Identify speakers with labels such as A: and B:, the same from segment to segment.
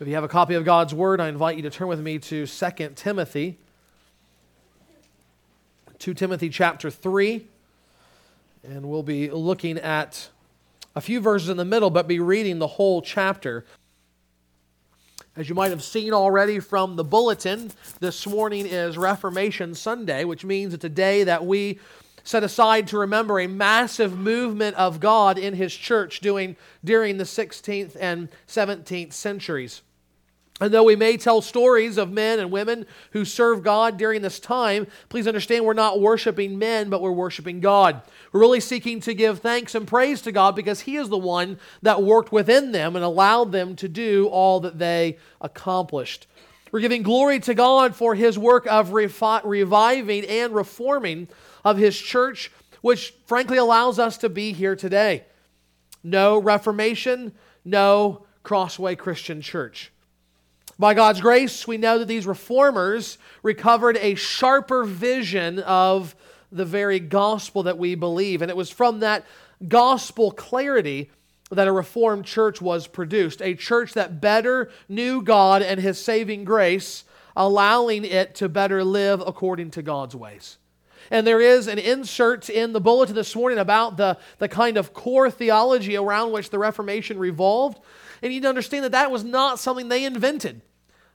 A: If you have a copy of God's Word, I invite you to turn with me to 2 Timothy. 2 Timothy chapter 3. And we'll be looking at a few verses in the middle, but be reading the whole chapter. As you might have seen already from the bulletin, this morning is Reformation Sunday, which means it's a day that we set aside to remember a massive movement of God in His church doing, during the 16th and 17th centuries. And though we may tell stories of men and women who serve God during this time, please understand we're not worshiping men, but we're worshiping God. We're really seeking to give thanks and praise to God because He is the one that worked within them and allowed them to do all that they accomplished. We're giving glory to God for His work of refi- reviving and reforming of His church, which frankly allows us to be here today. No Reformation, no Crossway Christian Church. By God's grace, we know that these reformers recovered a sharper vision of the very gospel that we believe. And it was from that gospel clarity that a reformed church was produced a church that better knew God and his saving grace, allowing it to better live according to God's ways. And there is an insert in the bulletin this morning about the, the kind of core theology around which the Reformation revolved. And you need to understand that that was not something they invented.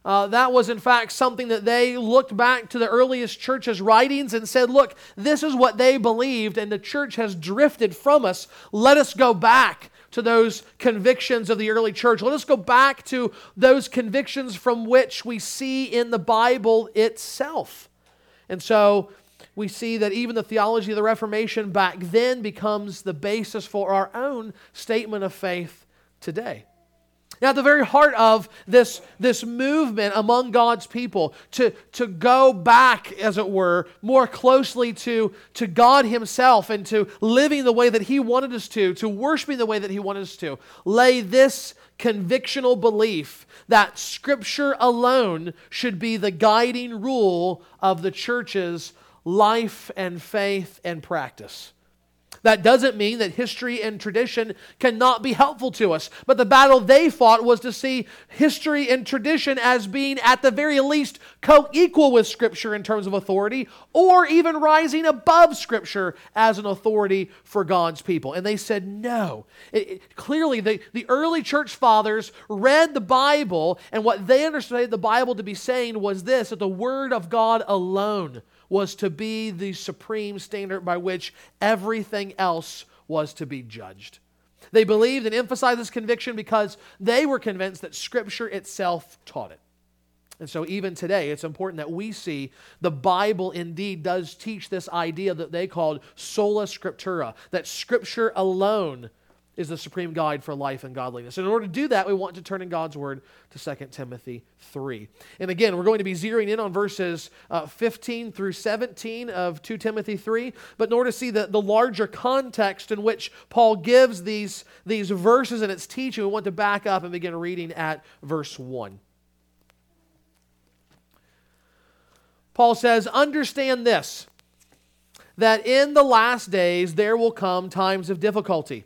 A: Uh, that was, in fact, something that they looked back to the earliest church's writings and said, Look, this is what they believed, and the church has drifted from us. Let us go back to those convictions of the early church. Let us go back to those convictions from which we see in the Bible itself. And so we see that even the theology of the Reformation back then becomes the basis for our own statement of faith today. Now, at the very heart of this, this movement among God's people to, to go back, as it were, more closely to, to God Himself and to living the way that He wanted us to, to worshiping the way that He wanted us to, lay this convictional belief that Scripture alone should be the guiding rule of the church's life and faith and practice. That doesn't mean that history and tradition cannot be helpful to us. But the battle they fought was to see history and tradition as being, at the very least, co equal with Scripture in terms of authority, or even rising above Scripture as an authority for God's people. And they said no. It, it, clearly, the, the early church fathers read the Bible, and what they understood the Bible to be saying was this that the Word of God alone was to be the supreme standard by which everything else was to be judged. They believed and emphasized this conviction because they were convinced that Scripture itself taught it. And so, even today, it's important that we see the Bible indeed does teach this idea that they called sola scriptura, that Scripture alone is the supreme guide for life and godliness. And in order to do that, we want to turn in God's word to 2 Timothy 3. And again, we're going to be zeroing in on verses uh, 15 through 17 of 2 Timothy 3. But in order to see the, the larger context in which Paul gives these, these verses and its teaching, we want to back up and begin reading at verse 1. Paul says, Understand this, that in the last days there will come times of difficulty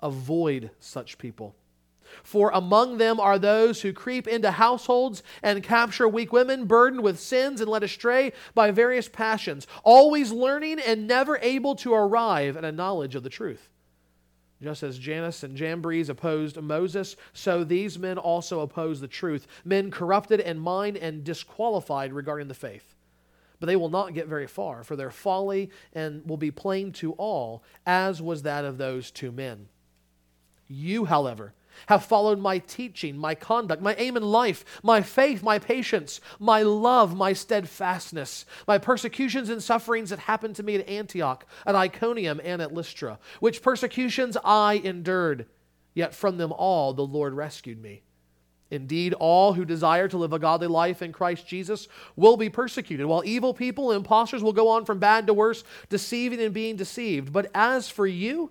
A: Avoid such people. For among them are those who creep into households and capture weak women, burdened with sins and led astray by various passions, always learning and never able to arrive at a knowledge of the truth. Just as Jannes and Jambres opposed Moses, so these men also oppose the truth, men corrupted in mind and disqualified regarding the faith. But they will not get very far, for their folly and will be plain to all, as was that of those two men. You, however, have followed my teaching, my conduct, my aim in life, my faith, my patience, my love, my steadfastness, my persecutions and sufferings that happened to me at Antioch, at Iconium, and at Lystra, which persecutions I endured, yet from them all the Lord rescued me. Indeed, all who desire to live a godly life in Christ Jesus will be persecuted, while evil people and impostors will go on from bad to worse, deceiving and being deceived. But as for you,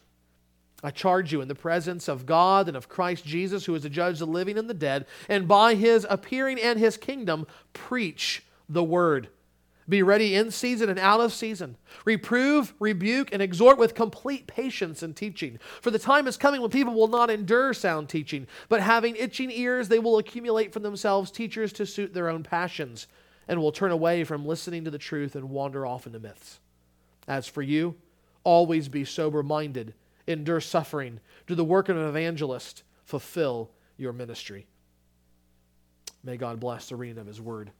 A: I charge you in the presence of God and of Christ Jesus, who is the judge of the living and the dead, and by his appearing and his kingdom, preach the word. Be ready in season and out of season. Reprove, rebuke, and exhort with complete patience and teaching. For the time is coming when people will not endure sound teaching, but having itching ears, they will accumulate for themselves teachers to suit their own passions, and will turn away from listening to the truth and wander off into myths. As for you, always be sober minded, endure suffering, do the work of an evangelist, fulfill your ministry. May God bless the reading of his word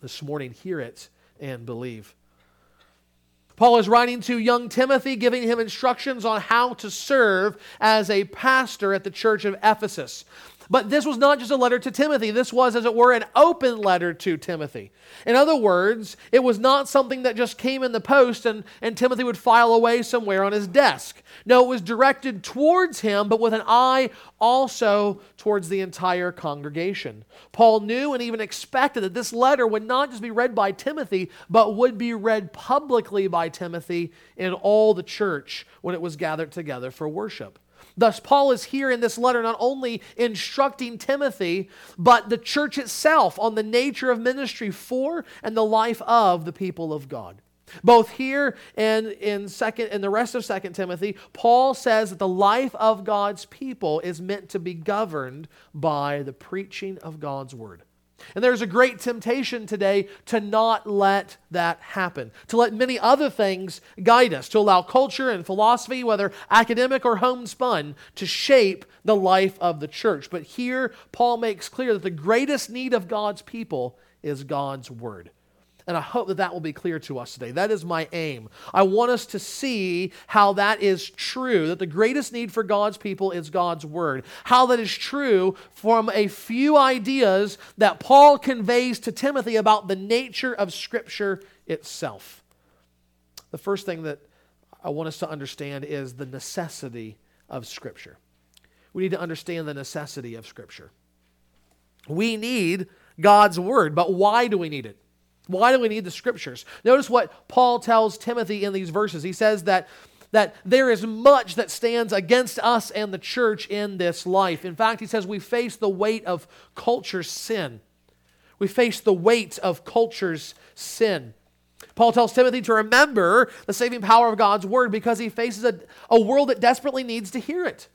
A: this morning, hear it and believe. Paul is writing to young Timothy, giving him instructions on how to serve as a pastor at the church of Ephesus. But this was not just a letter to Timothy. This was, as it were, an open letter to Timothy. In other words, it was not something that just came in the post and, and Timothy would file away somewhere on his desk. No, it was directed towards him, but with an eye also towards the entire congregation. Paul knew and even expected that this letter would not just be read by Timothy, but would be read publicly by Timothy in all the church when it was gathered together for worship. Thus, Paul is here in this letter not only instructing Timothy, but the church itself on the nature of ministry for and the life of the people of God. Both here and in second and the rest of Second Timothy, Paul says that the life of God's people is meant to be governed by the preaching of God's word. And there's a great temptation today to not let that happen, to let many other things guide us, to allow culture and philosophy, whether academic or homespun, to shape the life of the church. But here, Paul makes clear that the greatest need of God's people is God's word. And I hope that that will be clear to us today. That is my aim. I want us to see how that is true, that the greatest need for God's people is God's Word. How that is true from a few ideas that Paul conveys to Timothy about the nature of Scripture itself. The first thing that I want us to understand is the necessity of Scripture. We need to understand the necessity of Scripture. We need God's Word, but why do we need it? Why do we need the scriptures? Notice what Paul tells Timothy in these verses. He says that, that there is much that stands against us and the church in this life. In fact, he says we face the weight of culture's sin. We face the weight of culture's sin. Paul tells Timothy to remember the saving power of God's word because he faces a, a world that desperately needs to hear it.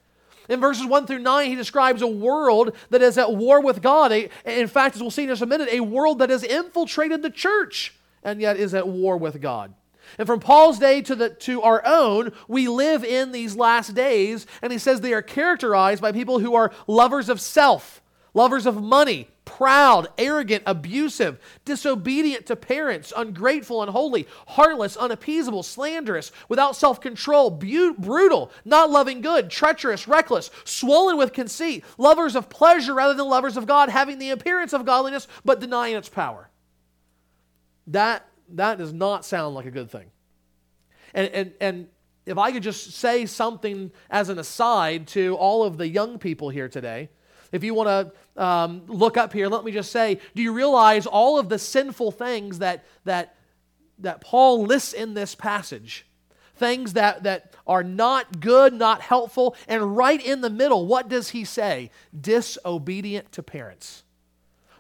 A: In verses 1 through 9, he describes a world that is at war with God. A, in fact, as we'll see in just a minute, a world that has infiltrated the church and yet is at war with God. And from Paul's day to, the, to our own, we live in these last days, and he says they are characterized by people who are lovers of self, lovers of money, proud, arrogant, abusive, disobedient to parents, ungrateful, unholy, heartless, unappeasable, slanderous, without self control, bu- brutal, not loving good, treacherous, reckless, swollen with conceit, lovers of pleasure rather than lovers of God, having the appearance of godliness but denying its power. That, that does not sound like a good thing. And, and, and if I could just say something as an aside to all of the young people here today, if you want to um, look up here, let me just say do you realize all of the sinful things that, that, that Paul lists in this passage? Things that, that are not good, not helpful. And right in the middle, what does he say? Disobedient to parents.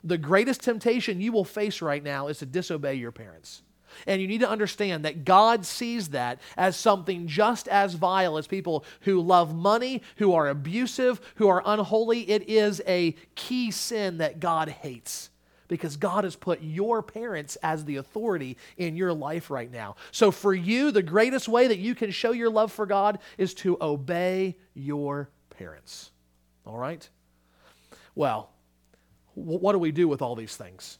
A: The greatest temptation you will face right now is to disobey your parents. And you need to understand that God sees that as something just as vile as people who love money, who are abusive, who are unholy. It is a key sin that God hates because God has put your parents as the authority in your life right now. So, for you, the greatest way that you can show your love for God is to obey your parents. All right? Well, what do we do with all these things?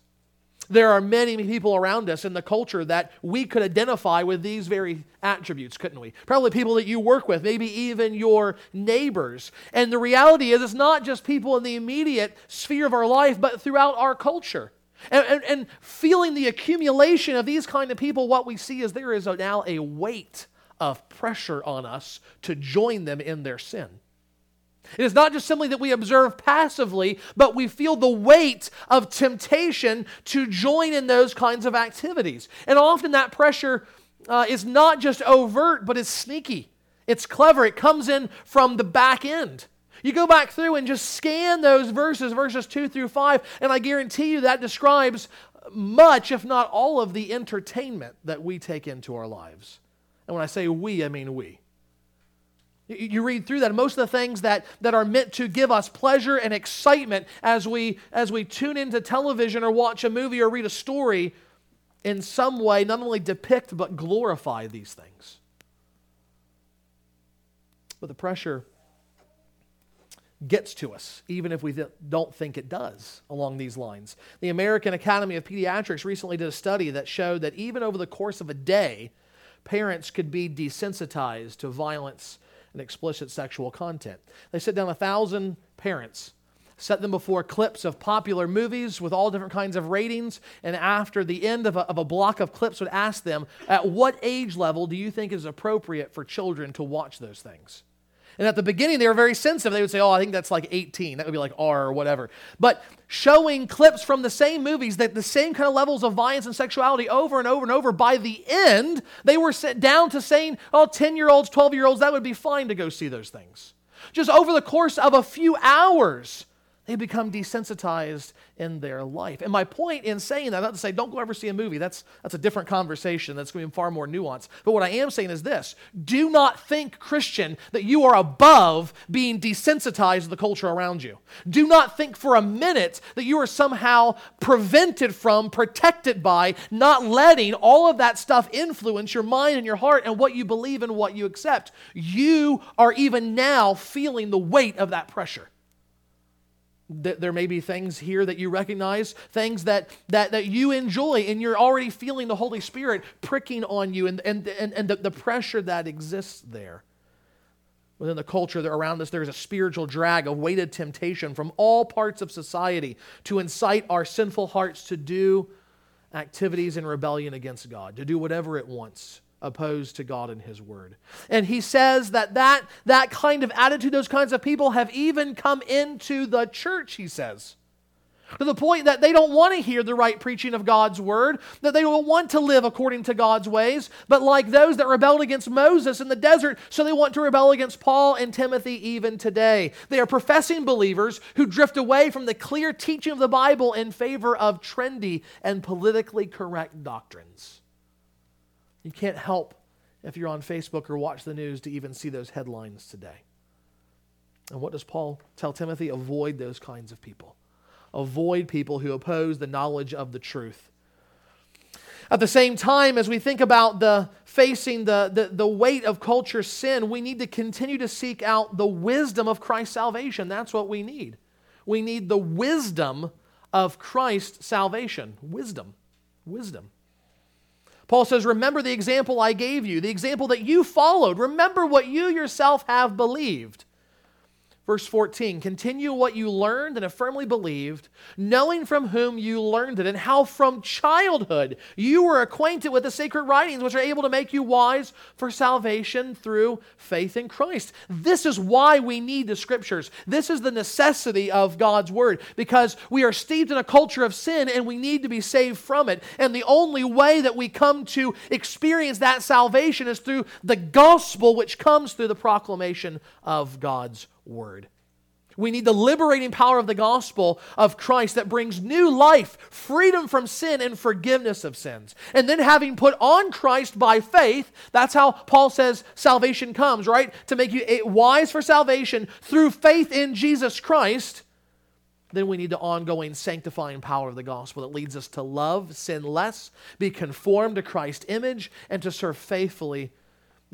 A: There are many people around us in the culture that we could identify with these very attributes, couldn't we? Probably people that you work with, maybe even your neighbors. And the reality is, it's not just people in the immediate sphere of our life, but throughout our culture. And, and, and feeling the accumulation of these kind of people, what we see is there is now a weight of pressure on us to join them in their sin. It is not just simply that we observe passively, but we feel the weight of temptation to join in those kinds of activities. And often that pressure uh, is not just overt, but it's sneaky. It's clever. It comes in from the back end. You go back through and just scan those verses, verses 2 through 5, and I guarantee you that describes much, if not all, of the entertainment that we take into our lives. And when I say we, I mean we. You read through that. Most of the things that, that are meant to give us pleasure and excitement as we, as we tune into television or watch a movie or read a story, in some way, not only depict but glorify these things. But the pressure gets to us, even if we th- don't think it does along these lines. The American Academy of Pediatrics recently did a study that showed that even over the course of a day, parents could be desensitized to violence and explicit sexual content. They sit down a thousand parents, set them before clips of popular movies with all different kinds of ratings, and after the end of a, of a block of clips, would ask them, At what age level do you think is appropriate for children to watch those things? And at the beginning, they were very sensitive. They would say, Oh, I think that's like 18. That would be like R or whatever. But showing clips from the same movies that the same kind of levels of violence and sexuality over and over and over, by the end, they were set down to saying, Oh, 10 year olds, 12 year olds, that would be fine to go see those things. Just over the course of a few hours, they become desensitized in their life. And my point in saying that, not to say don't go ever see a movie, that's, that's a different conversation that's going to be far more nuanced. But what I am saying is this do not think, Christian, that you are above being desensitized to the culture around you. Do not think for a minute that you are somehow prevented from, protected by, not letting all of that stuff influence your mind and your heart and what you believe and what you accept. You are even now feeling the weight of that pressure there may be things here that you recognize, things that, that, that you enjoy, and you're already feeling the Holy Spirit pricking on you and, and, and, and the, the pressure that exists there. Within the culture that around us, there's a spiritual drag, a weighted temptation from all parts of society to incite our sinful hearts to do activities in rebellion against God, to do whatever it wants opposed to God and His Word. And he says that, that that kind of attitude, those kinds of people have even come into the church, he says. To the point that they don't want to hear the right preaching of God's word, that they don't want to live according to God's ways, but like those that rebelled against Moses in the desert, so they want to rebel against Paul and Timothy even today. They are professing believers who drift away from the clear teaching of the Bible in favor of trendy and politically correct doctrines. You can't help, if you're on Facebook or watch the news, to even see those headlines today. And what does Paul tell Timothy? Avoid those kinds of people. Avoid people who oppose the knowledge of the truth. At the same time, as we think about the facing the, the, the weight of culture sin, we need to continue to seek out the wisdom of Christ's salvation. That's what we need. We need the wisdom of Christ's salvation. Wisdom. Wisdom. Paul says, Remember the example I gave you, the example that you followed. Remember what you yourself have believed. Verse 14, continue what you learned and have firmly believed, knowing from whom you learned it, and how from childhood you were acquainted with the sacred writings, which are able to make you wise for salvation through faith in Christ. This is why we need the scriptures. This is the necessity of God's word, because we are steeped in a culture of sin and we need to be saved from it. And the only way that we come to experience that salvation is through the gospel, which comes through the proclamation of God's word. We need the liberating power of the gospel of Christ that brings new life, freedom from sin, and forgiveness of sins. And then, having put on Christ by faith, that's how Paul says salvation comes, right? To make you wise for salvation through faith in Jesus Christ. Then we need the ongoing sanctifying power of the gospel that leads us to love sin less, be conformed to Christ's image, and to serve faithfully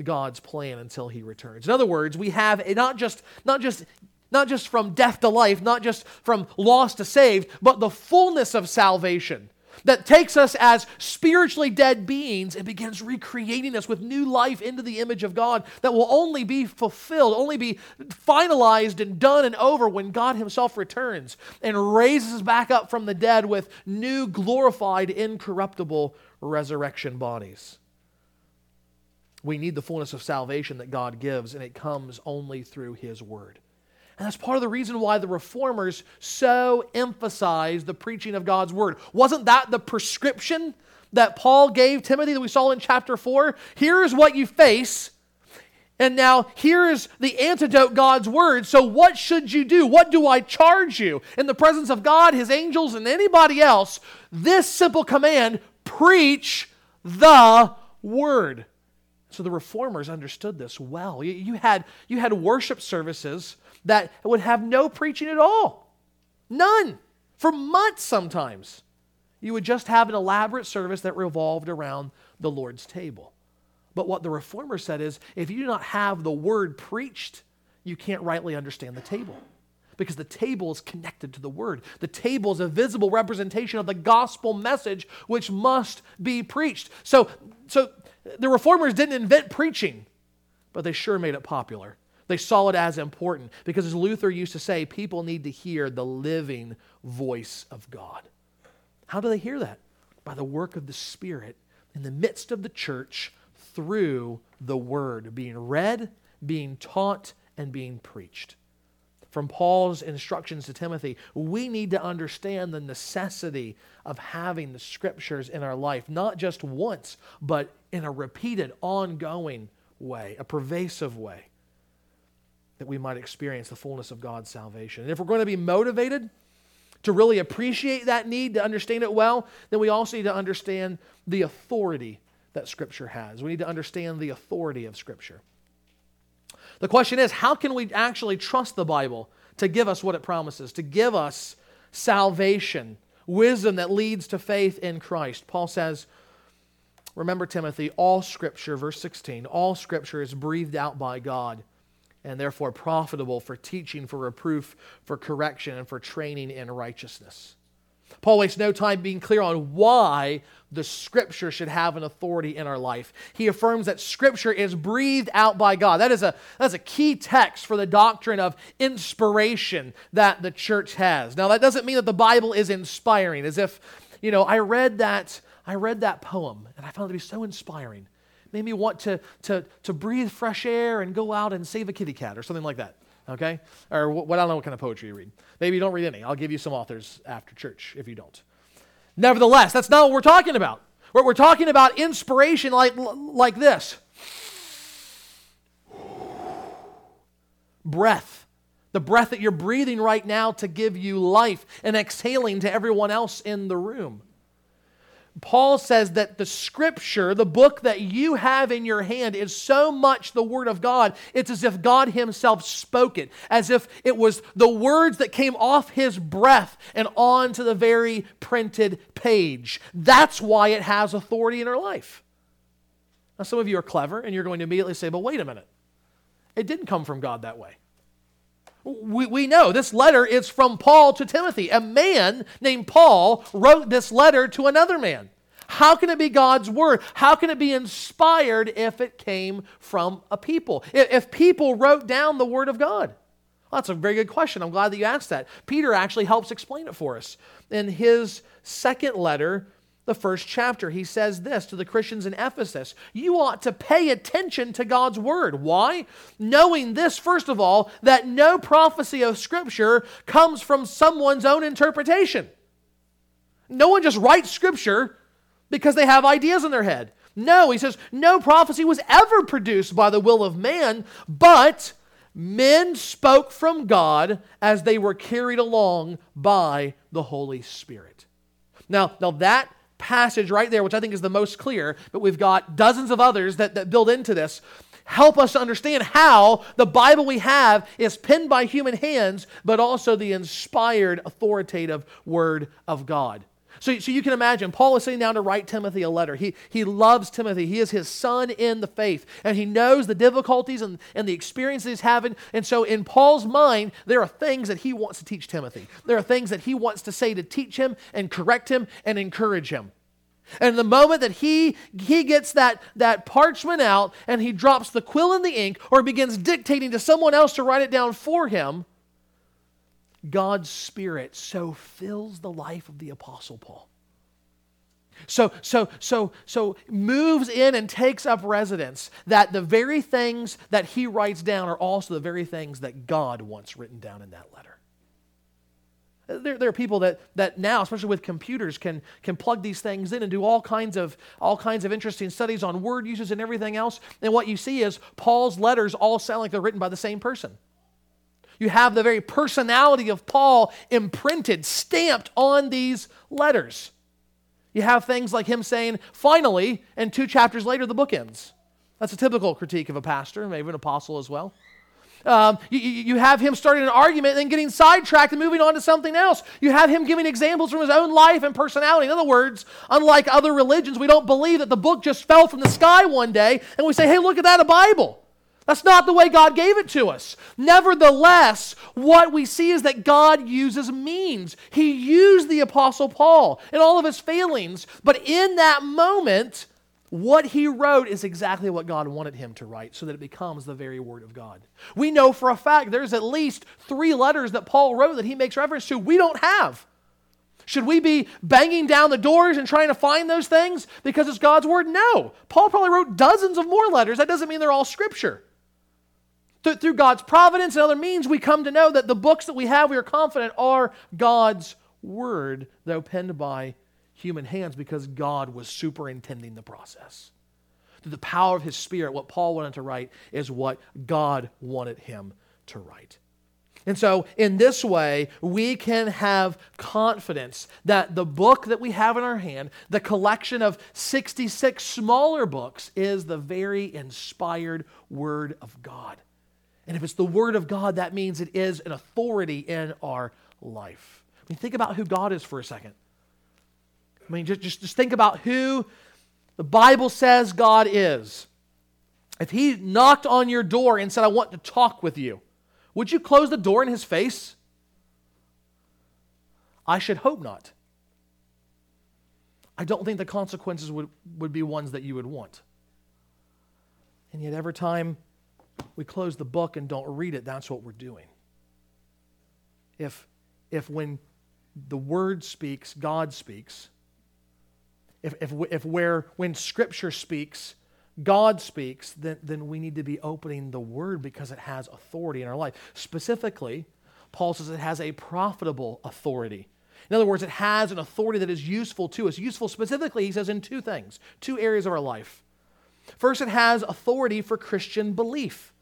A: God's plan until he returns. In other words, we have not just, not just not just from death to life, not just from lost to saved, but the fullness of salvation. that takes us as spiritually dead beings and begins recreating us with new life into the image of God that will only be fulfilled, only be finalized and done and over when God Himself returns and raises us back up from the dead with new, glorified, incorruptible resurrection bodies. We need the fullness of salvation that God gives, and it comes only through His Word. And that's part of the reason why the reformers so emphasized the preaching of God's word. Wasn't that the prescription that Paul gave Timothy that we saw in chapter 4? Here's what you face. And now here's the antidote God's word. So, what should you do? What do I charge you? In the presence of God, his angels, and anybody else, this simple command preach the word. So the reformers understood this well. You, had, you had worship services that would have no preaching at all. None. For months sometimes. You would just have an elaborate service that revolved around the Lord's table. But what the reformer said is if you do not have the word preached, you can't rightly understand the table. Because the table is connected to the word. The table is a visible representation of the gospel message which must be preached. So, so the reformers didn't invent preaching, but they sure made it popular. They saw it as important because, as Luther used to say, people need to hear the living voice of God. How do they hear that? By the work of the Spirit in the midst of the church through the Word being read, being taught, and being preached. From Paul's instructions to Timothy, we need to understand the necessity of having the Scriptures in our life, not just once, but in a repeated, ongoing way, a pervasive way that we might experience the fullness of God's salvation. And if we're going to be motivated to really appreciate that need, to understand it well, then we also need to understand the authority that Scripture has. We need to understand the authority of Scripture. The question is how can we actually trust the Bible to give us what it promises, to give us salvation, wisdom that leads to faith in Christ? Paul says, Remember, Timothy, all Scripture, verse 16, all Scripture is breathed out by God and therefore profitable for teaching, for reproof, for correction, and for training in righteousness. Paul wastes no time being clear on why the Scripture should have an authority in our life. He affirms that Scripture is breathed out by God. That is a, that's a key text for the doctrine of inspiration that the church has. Now, that doesn't mean that the Bible is inspiring, as if, you know, I read that, I read that poem and I found it to be so inspiring It made me want to, to, to breathe fresh air and go out and save a kitty cat or something like that. Okay? Or what, I don't know what kind of poetry you read. Maybe you don't read any. I'll give you some authors after church if you don't. Nevertheless, that's not what we're talking about. We're, we're talking about inspiration like, like this breath. The breath that you're breathing right now to give you life and exhaling to everyone else in the room. Paul says that the scripture, the book that you have in your hand, is so much the word of God, it's as if God Himself spoke it, as if it was the words that came off His breath and onto the very printed page. That's why it has authority in our life. Now, some of you are clever and you're going to immediately say, but wait a minute. It didn't come from God that way. We, we know this letter is from Paul to Timothy. A man named Paul wrote this letter to another man. How can it be God's word? How can it be inspired if it came from a people? If, people wrote down the word of God? Well, that's a very good question. I'm glad that you asked that. Peter actually helps explain it for us. In his second letter, the first chapter, he says this to the Christians in Ephesus You ought to pay attention to God's word. Why? Knowing this, first of all, that no prophecy of Scripture comes from someone's own interpretation. No one just writes Scripture because they have ideas in their head. No, he says, no prophecy was ever produced by the will of man, but men spoke from God as they were carried along by the Holy Spirit. Now, now that passage right there, which I think is the most clear, but we've got dozens of others that, that build into this, help us understand how the Bible we have is penned by human hands, but also the inspired, authoritative Word of God. So, so you can imagine, Paul is sitting down to write Timothy a letter. He, he loves Timothy. He is his son in the faith, and he knows the difficulties and, and the experiences he's having. And so, in Paul's mind, there are things that he wants to teach Timothy. There are things that he wants to say to teach him and correct him and encourage him. And the moment that he, he gets that, that parchment out and he drops the quill in the ink or begins dictating to someone else to write it down for him, God's Spirit so fills the life of the Apostle Paul. So, so, so, so moves in and takes up residence that the very things that he writes down are also the very things that God wants written down in that letter. There, there are people that, that now, especially with computers, can, can plug these things in and do all kinds, of, all kinds of interesting studies on word uses and everything else. And what you see is Paul's letters all sound like they're written by the same person. You have the very personality of Paul imprinted, stamped on these letters. You have things like him saying, finally, and two chapters later, the book ends. That's a typical critique of a pastor, maybe an apostle as well. Um, you, you, have him starting an argument and then getting sidetracked and moving on to something else. You have him giving examples from his own life and personality. In other words, unlike other religions, we don't believe that the book just fell from the sky one day and we say, hey, look at that, a Bible. That's not the way God gave it to us. Nevertheless, what we see is that God uses means. He used the Apostle Paul and all of his failings, but in that moment, what he wrote is exactly what God wanted him to write so that it becomes the very word of God. We know for a fact there's at least three letters that Paul wrote that he makes reference to we don't have. Should we be banging down the doors and trying to find those things because it's God's word? No. Paul probably wrote dozens of more letters. That doesn't mean they're all scripture. Through God's providence and other means, we come to know that the books that we have, we are confident, are God's word, though penned by human hands because God was superintending the process. Through the power of his spirit, what Paul wanted to write is what God wanted him to write. And so, in this way, we can have confidence that the book that we have in our hand, the collection of 66 smaller books, is the very inspired Word of God. And if it's the Word of God, that means it is an authority in our life. I mean, think about who God is for a second. I mean, just, just, just think about who the Bible says God is. If he knocked on your door and said, I want to talk with you, would you close the door in his face? I should hope not. I don't think the consequences would, would be ones that you would want. And yet, every time we close the book and don't read it, that's what we're doing. If, if when the Word speaks, God speaks, if, if, if where, when Scripture speaks, God speaks, then, then we need to be opening the Word because it has authority in our life. Specifically, Paul says it has a profitable authority. In other words, it has an authority that is useful to us. Useful specifically, he says, in two things, two areas of our life. First, it has authority for Christian belief.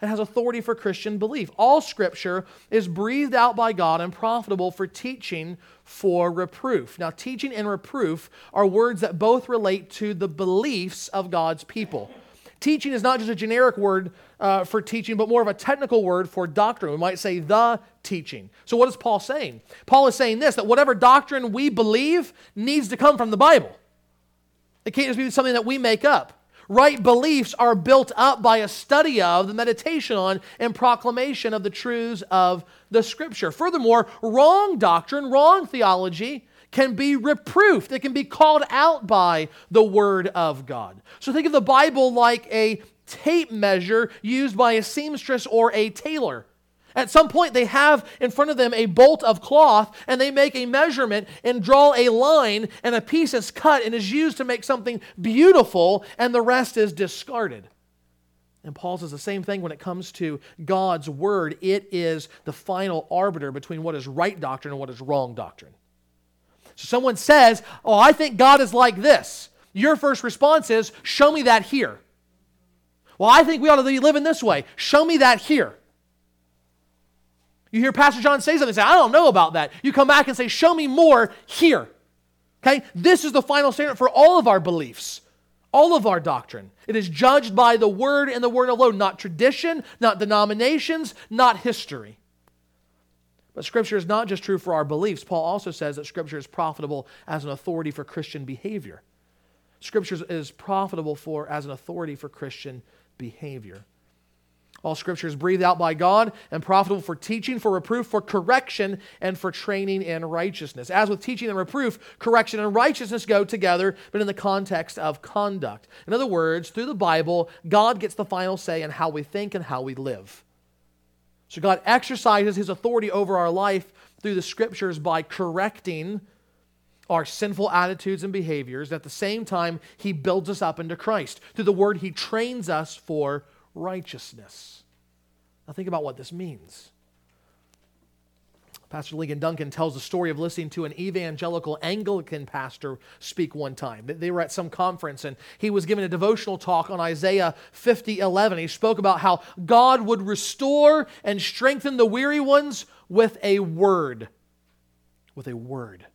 A: It has authority for Christian belief. All scripture is breathed out by God and profitable for teaching, for reproof. Now, teaching and reproof are words that both relate to the beliefs of God's people. Teaching is not just a generic word uh, for teaching, but more of a technical word for doctrine. We might say the teaching. So, what is Paul saying? Paul is saying this that whatever doctrine we believe needs to come from the Bible. It can't just be something that we make up. Right beliefs are built up by a study of, the meditation on, and proclamation of the truths of the Scripture. Furthermore, wrong doctrine, wrong theology can be reproofed, it can be called out by the Word of God. So think of the Bible like a tape measure used by a seamstress or a tailor. At some point, they have in front of them a bolt of cloth and they make a measurement and draw a line, and a piece is cut and is used to make something beautiful, and the rest is discarded. And Paul says the same thing when it comes to God's word. It is the final arbiter between what is right doctrine and what is wrong doctrine. So someone says, Oh, I think God is like this. Your first response is, Show me that here. Well, I think we ought to be living this way. Show me that here. You hear Pastor John say something, say, I don't know about that. You come back and say, Show me more here. Okay? This is the final standard for all of our beliefs, all of our doctrine. It is judged by the Word and the Word alone, not tradition, not denominations, not history. But Scripture is not just true for our beliefs. Paul also says that Scripture is profitable as an authority for Christian behavior. Scripture is profitable for as an authority for Christian behavior. All scripture is breathed out by God and profitable for teaching, for reproof, for correction, and for training in righteousness. As with teaching and reproof, correction and righteousness go together, but in the context of conduct. In other words, through the Bible, God gets the final say in how we think and how we live. So God exercises his authority over our life through the scriptures by correcting our sinful attitudes and behaviors. At the same time, he builds us up into Christ. Through the word, he trains us for righteousness. Now, think about what this means. Pastor Ligon Duncan tells the story of listening to an evangelical Anglican pastor speak one time. They were at some conference and he was giving a devotional talk on Isaiah 50 11. He spoke about how God would restore and strengthen the weary ones with a word. With a word.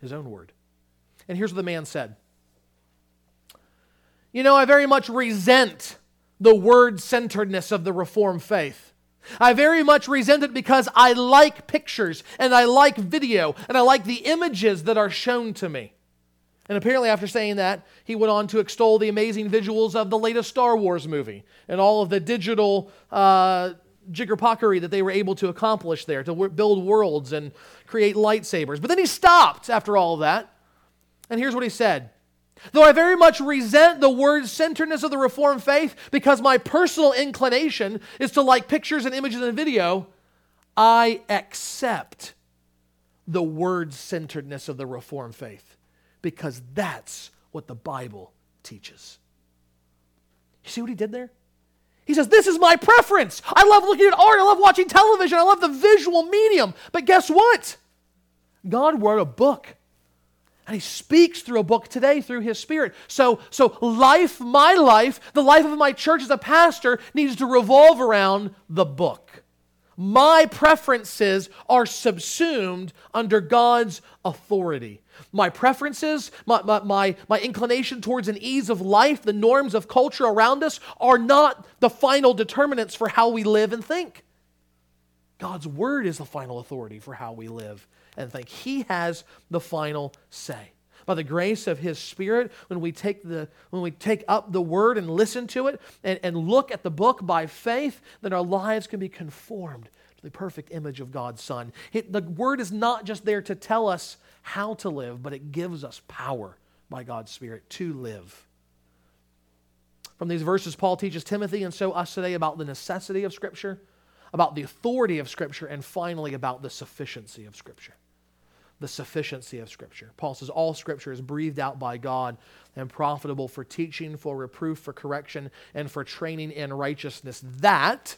A: His own word. And here's what the man said You know, I very much resent the word centeredness of the Reformed faith. I very much resent it because I like pictures and I like video and I like the images that are shown to me. And apparently, after saying that, he went on to extol the amazing visuals of the latest Star Wars movie and all of the digital uh, jiggerpockery that they were able to accomplish there to build worlds and create lightsabers. But then he stopped after all of that. And here's what he said Though I very much resent the word centeredness of the Reformed faith because my personal inclination is to like pictures and images and video, I accept the word centeredness of the Reformed faith because that's what the Bible teaches. You see what he did there? He says, This is my preference. I love looking at art. I love watching television. I love the visual medium. But guess what? God wrote a book and he speaks through a book today through his spirit. So, so life, my life, the life of my church as a pastor needs to revolve around the book. My preferences are subsumed under God's authority. My preferences, my, my, my, my, inclination towards an ease of life, the norms of culture around us are not the final determinants for how we live and think. God's word is the final authority for how we live and think. He has the final say. By the grace of His Spirit, when we take, the, when we take up the Word and listen to it and, and look at the book by faith, then our lives can be conformed to the perfect image of God's Son. It, the Word is not just there to tell us how to live, but it gives us power by God's Spirit to live. From these verses, Paul teaches Timothy and so us today about the necessity of Scripture, about the authority of Scripture, and finally about the sufficiency of Scripture the sufficiency of Scripture. Paul says all Scripture is breathed out by God and profitable for teaching, for reproof, for correction, and for training in righteousness, that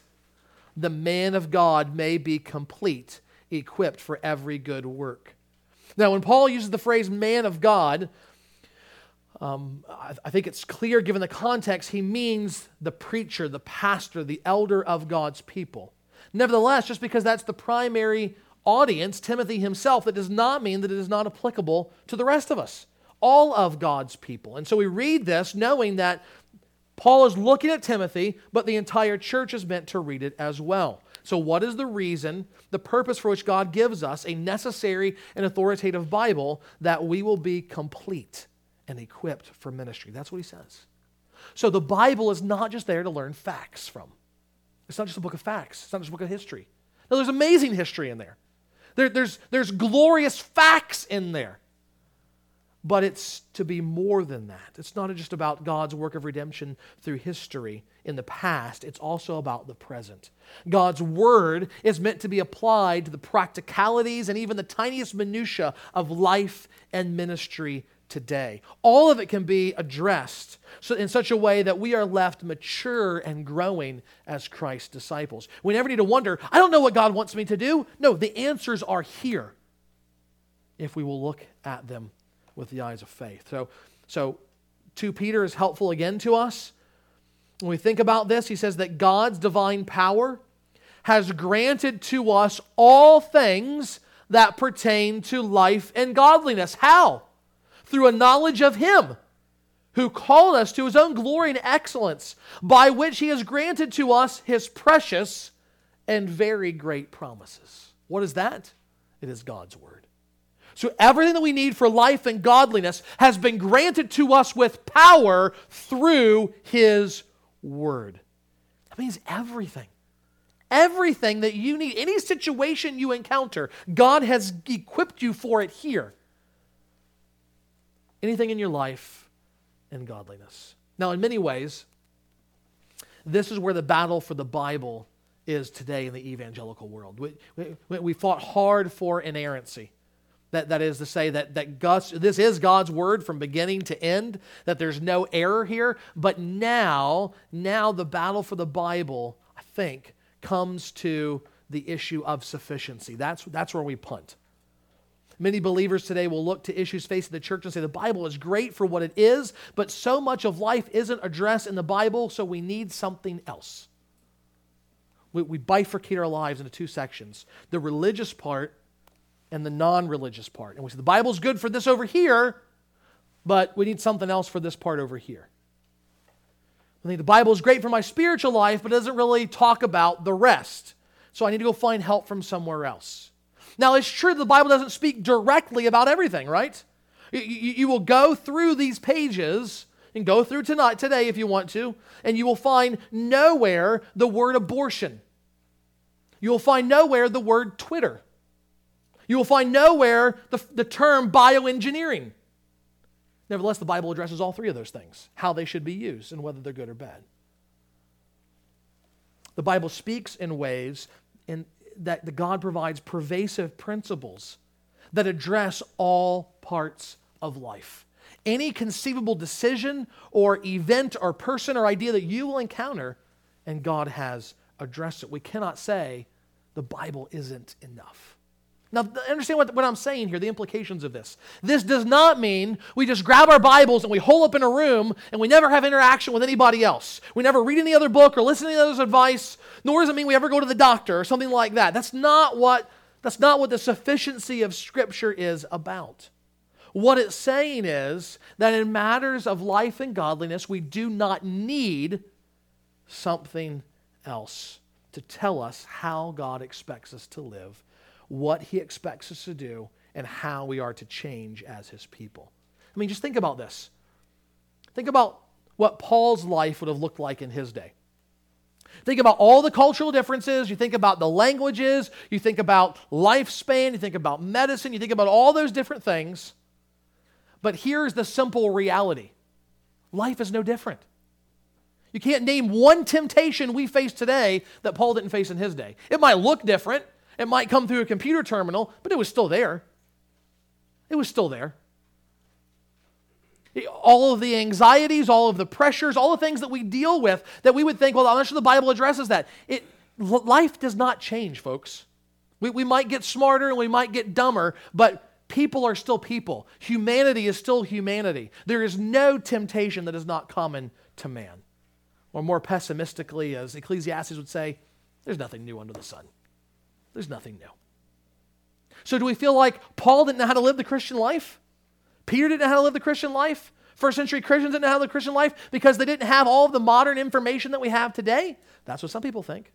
A: the man of God may be complete, equipped for every good work. Now, when Paul uses the phrase man of God, um, I, I think it's clear given the context, he means the preacher, the pastor, the elder of God's people. Nevertheless, just because that's the primary audience, Timothy himself, that does not mean that it is not applicable to the rest of us, all of God's people. And so we read this knowing that Paul is looking at Timothy, but the entire church is meant to read it as well. So, what is the reason, the purpose for which God gives us a necessary and authoritative Bible that we will be complete and equipped for ministry? That's what he says. So, the Bible is not just there to learn facts from. It's not just a book of facts, it's not just a book of history. Now, there's amazing history in there. There, there's, there's glorious facts in there. But it's to be more than that. It's not just about God's work of redemption through history in the past, it's also about the present. God's word is meant to be applied to the practicalities and even the tiniest minutiae of life and ministry today. All of it can be addressed so in such a way that we are left mature and growing as Christ's disciples. We never need to wonder, I don't know what God wants me to do. No, the answers are here if we will look at them with the eyes of faith. So, so 2 Peter is helpful again to us. When we think about this, he says that God's divine power has granted to us all things that pertain to life and godliness. How? Through a knowledge of Him who called us to His own glory and excellence, by which He has granted to us His precious and very great promises. What is that? It is God's Word. So everything that we need for life and godliness has been granted to us with power through His Word. That means everything. Everything that you need, any situation you encounter, God has equipped you for it here. Anything in your life in godliness. Now, in many ways, this is where the battle for the Bible is today in the evangelical world. We, we, we fought hard for inerrancy. That, that is to say that, that God's, this is God's word from beginning to end, that there's no error here. But now, now the battle for the Bible, I think, comes to the issue of sufficiency. That's, that's where we punt. Many believers today will look to issues facing the church and say the Bible is great for what it is, but so much of life isn't addressed in the Bible, so we need something else. We, we bifurcate our lives into two sections the religious part and the non religious part. And we say the Bible's good for this over here, but we need something else for this part over here. I think the Bible is great for my spiritual life, but it doesn't really talk about the rest. So I need to go find help from somewhere else. Now, it's true the Bible doesn't speak directly about everything, right? You, you, will go through these pages and go through tonight, today if you want to, and you will find nowhere the word abortion. You will find nowhere the word Twitter. You will find nowhere the, the term bioengineering. Nevertheless, the Bible addresses all three of those things how they should be used and whether they're good or bad. The Bible speaks in ways in, that the God provides pervasive principles that address all parts of life. Any conceivable decision or event or person or idea that you will encounter, and God has addressed it. We cannot say the Bible isn't enough. Now, understand what, what I'm saying here, the implications of this. This does not mean we just grab our Bibles and we hole up in a room and we never have interaction with anybody else. We never read any other book or listen to any other's advice, nor does it mean we ever go to the doctor or something like that. That's not what, that's not what the sufficiency of Scripture is about. What it's saying is that in matters of life and godliness, we do not need something else to tell us how God expects us to live what he expects us to do, and how we are to change as his people. I mean, just think about this. Think about what Paul's life would have looked like in his day. Think about all the cultural differences. You think about the languages. You think about lifespan. You think about medicine. You think about all those different things. But here's the simple reality life is no different. You can't name one temptation we face today that Paul didn't face in his day. It might look different, it might come through a computer terminal, but it was still there. It was still there. All of the anxieties, all of the pressures, all the things that we deal with that we would think, well, I'm not sure the Bible addresses that. It, life does not change, folks. We, we might get smarter and we might get dumber, but people are still people. Humanity is still humanity. There is no temptation that is not common to man. Or more pessimistically, as Ecclesiastes would say, there's nothing new under the sun. There's nothing new. So, do we feel like Paul didn't know how to live the Christian life? Peter didn't know how to live the Christian life? First century Christians didn't know how to live the Christian life because they didn't have all of the modern information that we have today? That's what some people think.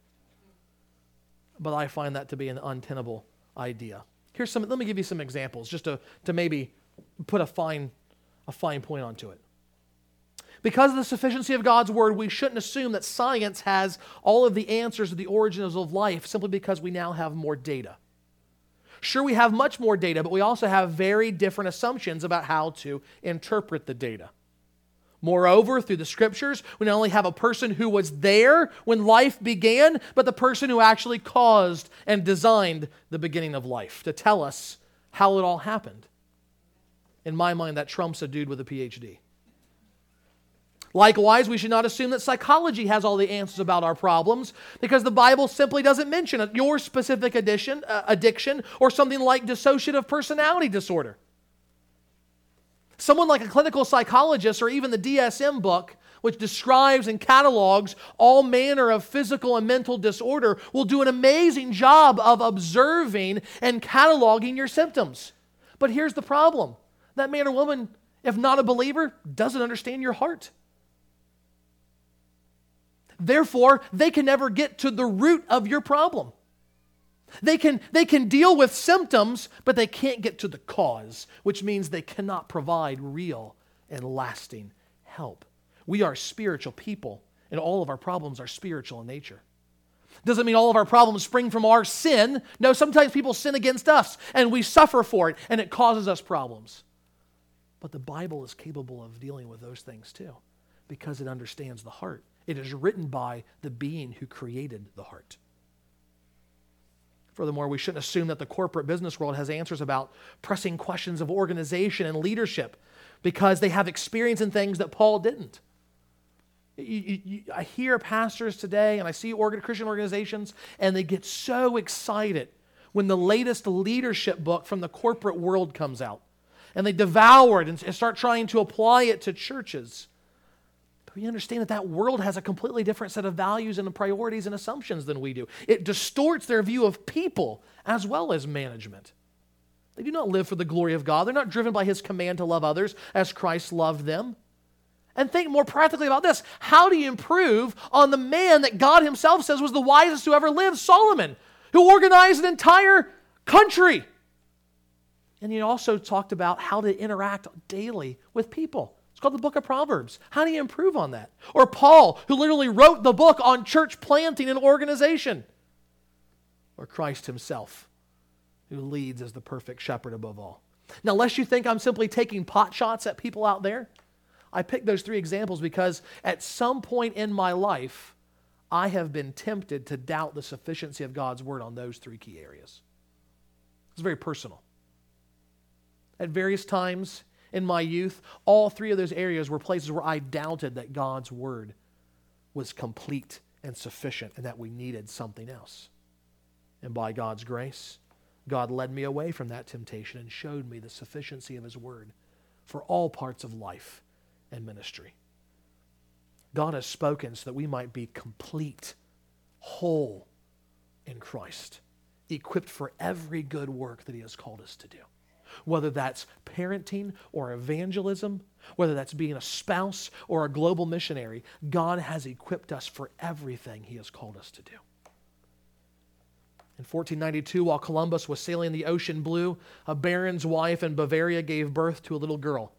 A: But I find that to be an untenable idea. Here's some, let me give you some examples just to, to maybe put a fine, a fine point onto it. Because of the sufficiency of God's word, we shouldn't assume that science has all of the answers to the origins of life simply because we now have more data. Sure, we have much more data, but we also have very different assumptions about how to interpret the data. Moreover, through the scriptures, we not only have a person who was there when life began, but the person who actually caused and designed the beginning of life to tell us how it all happened. In my mind, that trumps a dude with a PhD. Likewise, we should not assume that psychology has all the answers about our problems because the Bible simply doesn't mention your specific addiction, uh, addiction or something like dissociative personality disorder. Someone like a clinical psychologist or even the DSM book, which describes and catalogs all manner of physical and mental disorder, will do an amazing job of observing and cataloging your symptoms. But here's the problem that man or woman, if not a believer, doesn't understand your heart. Therefore, they can never get to the root of your problem. They can, they can deal with symptoms, but they can't get to the cause, which means they cannot provide real and lasting help. We are spiritual people, and all of our problems are spiritual in nature. Doesn't mean all of our problems spring from our sin. No, sometimes people sin against us, and we suffer for it, and it causes us problems. But the Bible is capable of dealing with those things too, because it understands the heart. It is written by the being who created the heart. Furthermore, we shouldn't assume that the corporate business world has answers about pressing questions of organization and leadership because they have experience in things that Paul didn't. You, you, you, I hear pastors today and I see organ, Christian organizations, and they get so excited when the latest leadership book from the corporate world comes out. And they devour it and, and start trying to apply it to churches. We understand that that world has a completely different set of values and priorities and assumptions than we do. It distorts their view of people as well as management. They do not live for the glory of God. They're not driven by his command to love others as Christ loved them. And think more practically about this. How do you improve on the man that God himself says was the wisest who ever lived, Solomon, who organized an entire country? And he also talked about how to interact daily with people. It's called the book of Proverbs. How do you improve on that? Or Paul, who literally wrote the book on church planting and organization. Or Christ himself, who leads as the perfect shepherd above all. Now, lest you think I'm simply taking pot shots at people out there, I picked those three examples because at some point in my life, I have been tempted to doubt the sufficiency of God's word on those three key areas. It's very personal. At various times in my youth, all three of those areas were places where I doubted that God's word was complete and sufficient and that we needed something else. And by God's grace, God led me away from that temptation and showed me the sufficiency of His word for all parts of life and ministry. God has spoken so that we might be complete, whole in Christ, equipped for every good work that He has called us to do whether that's parenting or evangelism, whether that's being a spouse or a global missionary, God has equipped us for everything He has called us to do. In 1492, while Columbus was sailing the ocean blue, a baron's wife in Bavaria gave birth to a little girl.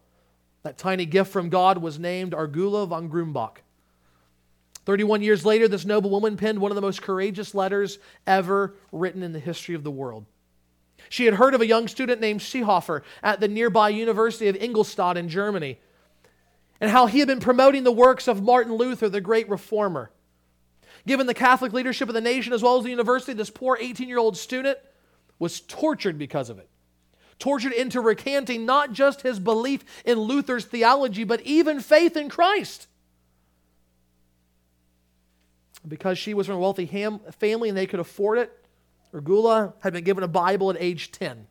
A: That tiny gift from God was named Argula von Grumbach. 31 years later, this noble woman penned one of the most courageous letters ever written in the history of the world. She had heard of a young student named Seehofer at the nearby University of Ingolstadt in Germany, and how he had been promoting the works of Martin Luther, the great reformer. Given the Catholic leadership of the nation as well as the university, this poor 18 year old student was tortured because of it. Tortured into recanting not just his belief in Luther's theology, but even faith in Christ. Because she was from a wealthy family and they could afford it, Argula had been given a Bible at age 10.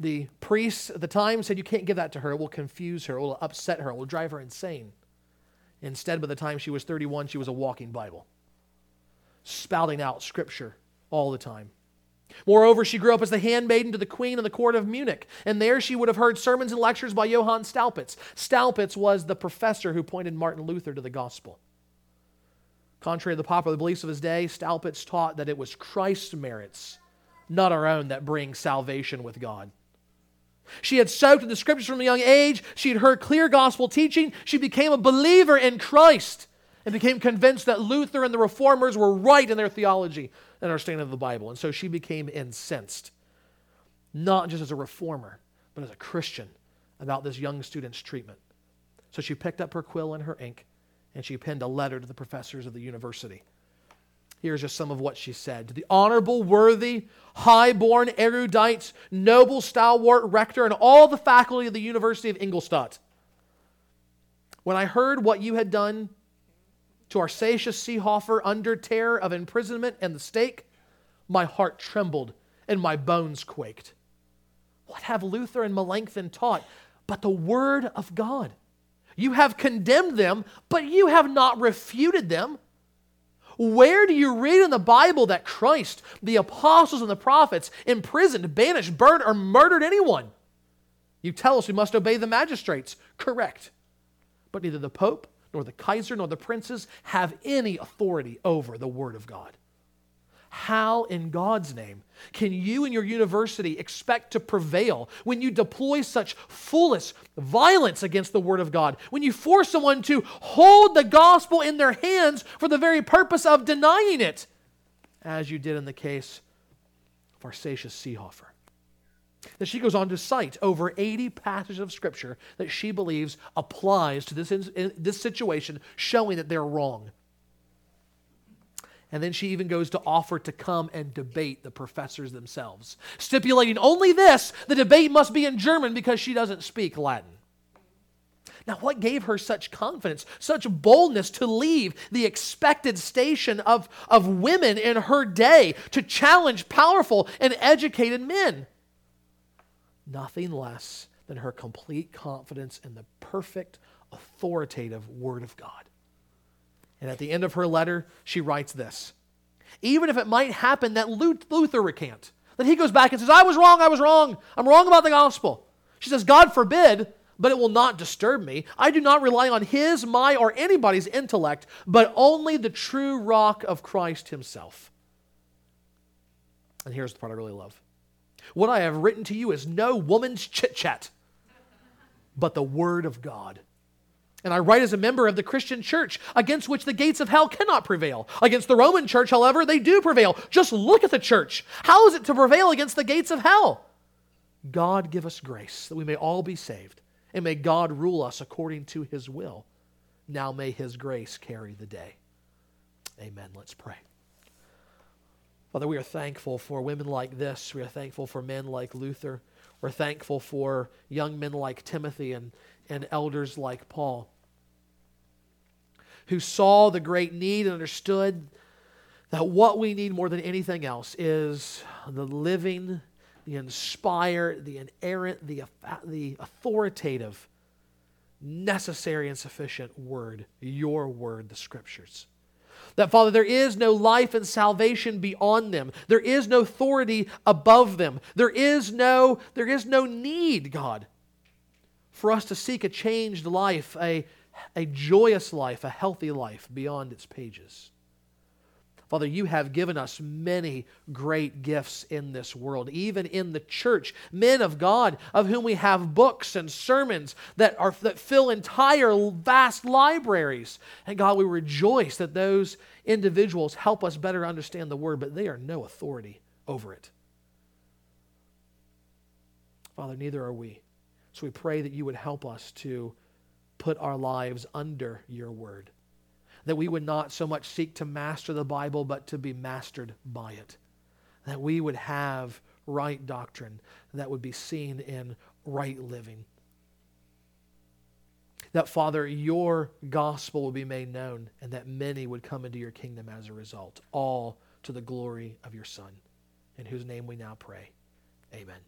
A: The priests at the time said, You can't give that to her. It will confuse her. It will upset her. It will drive her insane. Instead, by the time she was 31, she was a walking Bible, spouting out scripture all the time. Moreover, she grew up as the handmaiden to the queen in the court of Munich, and there she would have heard sermons and lectures by Johann Staupitz. Staupitz was the professor who pointed Martin Luther to the gospel. Contrary to the popular beliefs of his day, Staupitz taught that it was Christ's merits, not our own, that bring salvation with God. She had soaked in the scriptures from a young age. She had heard clear gospel teaching. She became a believer in Christ and became convinced that Luther and the reformers were right in their theology and understanding of the Bible. And so she became incensed, not just as a reformer, but as a Christian about this young student's treatment. So she picked up her quill and her ink and she penned a letter to the professors of the university. Here's just some of what she said. To the honorable, worthy, high-born, erudite, noble, stalwart rector, and all the faculty of the University of Ingolstadt. When I heard what you had done to Arsacius Seehofer under terror of imprisonment and the stake, my heart trembled and my bones quaked. What have Luther and Melanchthon taught but the Word of God? You have condemned them, but you have not refuted them. Where do you read in the Bible that Christ, the apostles, and the prophets imprisoned, banished, burned, or murdered anyone? You tell us we must obey the magistrates. Correct. But neither the Pope, nor the Kaiser, nor the princes have any authority over the Word of God. How, in God's name, can you and your university expect to prevail when you deploy such foolish violence against the Word of God? When you force someone to hold the gospel in their hands for the very purpose of denying it, as you did in the case of Arsacius Seehofer? Then she goes on to cite over 80 passages of Scripture that she believes applies to this, in, this situation, showing that they're wrong. And then she even goes to offer to come and debate the professors themselves, stipulating only this the debate must be in German because she doesn't speak Latin. Now, what gave her such confidence, such boldness to leave the expected station of, of women in her day to challenge powerful and educated men? Nothing less than her complete confidence in the perfect, authoritative Word of God. And at the end of her letter, she writes this Even if it might happen that Luther recant, that he goes back and says, I was wrong, I was wrong, I'm wrong about the gospel. She says, God forbid, but it will not disturb me. I do not rely on his, my, or anybody's intellect, but only the true rock of Christ himself. And here's the part I really love. What I have written to you is no woman's chit chat, but the word of God. And I write as a member of the Christian church, against which the gates of hell cannot prevail. Against the Roman church, however, they do prevail. Just look at the church. How is it to prevail against the gates of hell? God give us grace that we may all be saved, and may God rule us according to his will. Now may his grace carry the day. Amen. Let's pray. Father, we are thankful for women like this. We are thankful for men like Luther. We're thankful for young men like Timothy and, and elders like Paul who saw the great need and understood that what we need more than anything else is the living, the inspired, the inerrant, the, the authoritative, necessary and sufficient word, your word, the scriptures. That, Father, there is no life and salvation beyond them. There is no authority above them. There is no, there is no need, God, for us to seek a changed life, a a joyous life, a healthy life beyond its pages. Father, you have given us many great gifts in this world, even in the church. Men of God, of whom we have books and sermons that, are, that fill entire vast libraries. And God, we rejoice that those individuals help us better understand the Word, but they are no authority over it. Father, neither are we. So we pray that you would help us to put our lives under your word. That we would not so much seek to master the Bible, but to be mastered by it. That we would have right doctrine that would be seen in right living. That, Father, your gospel would be made known and that many would come into your kingdom as a result, all to the glory of your Son, in whose name we now pray. Amen.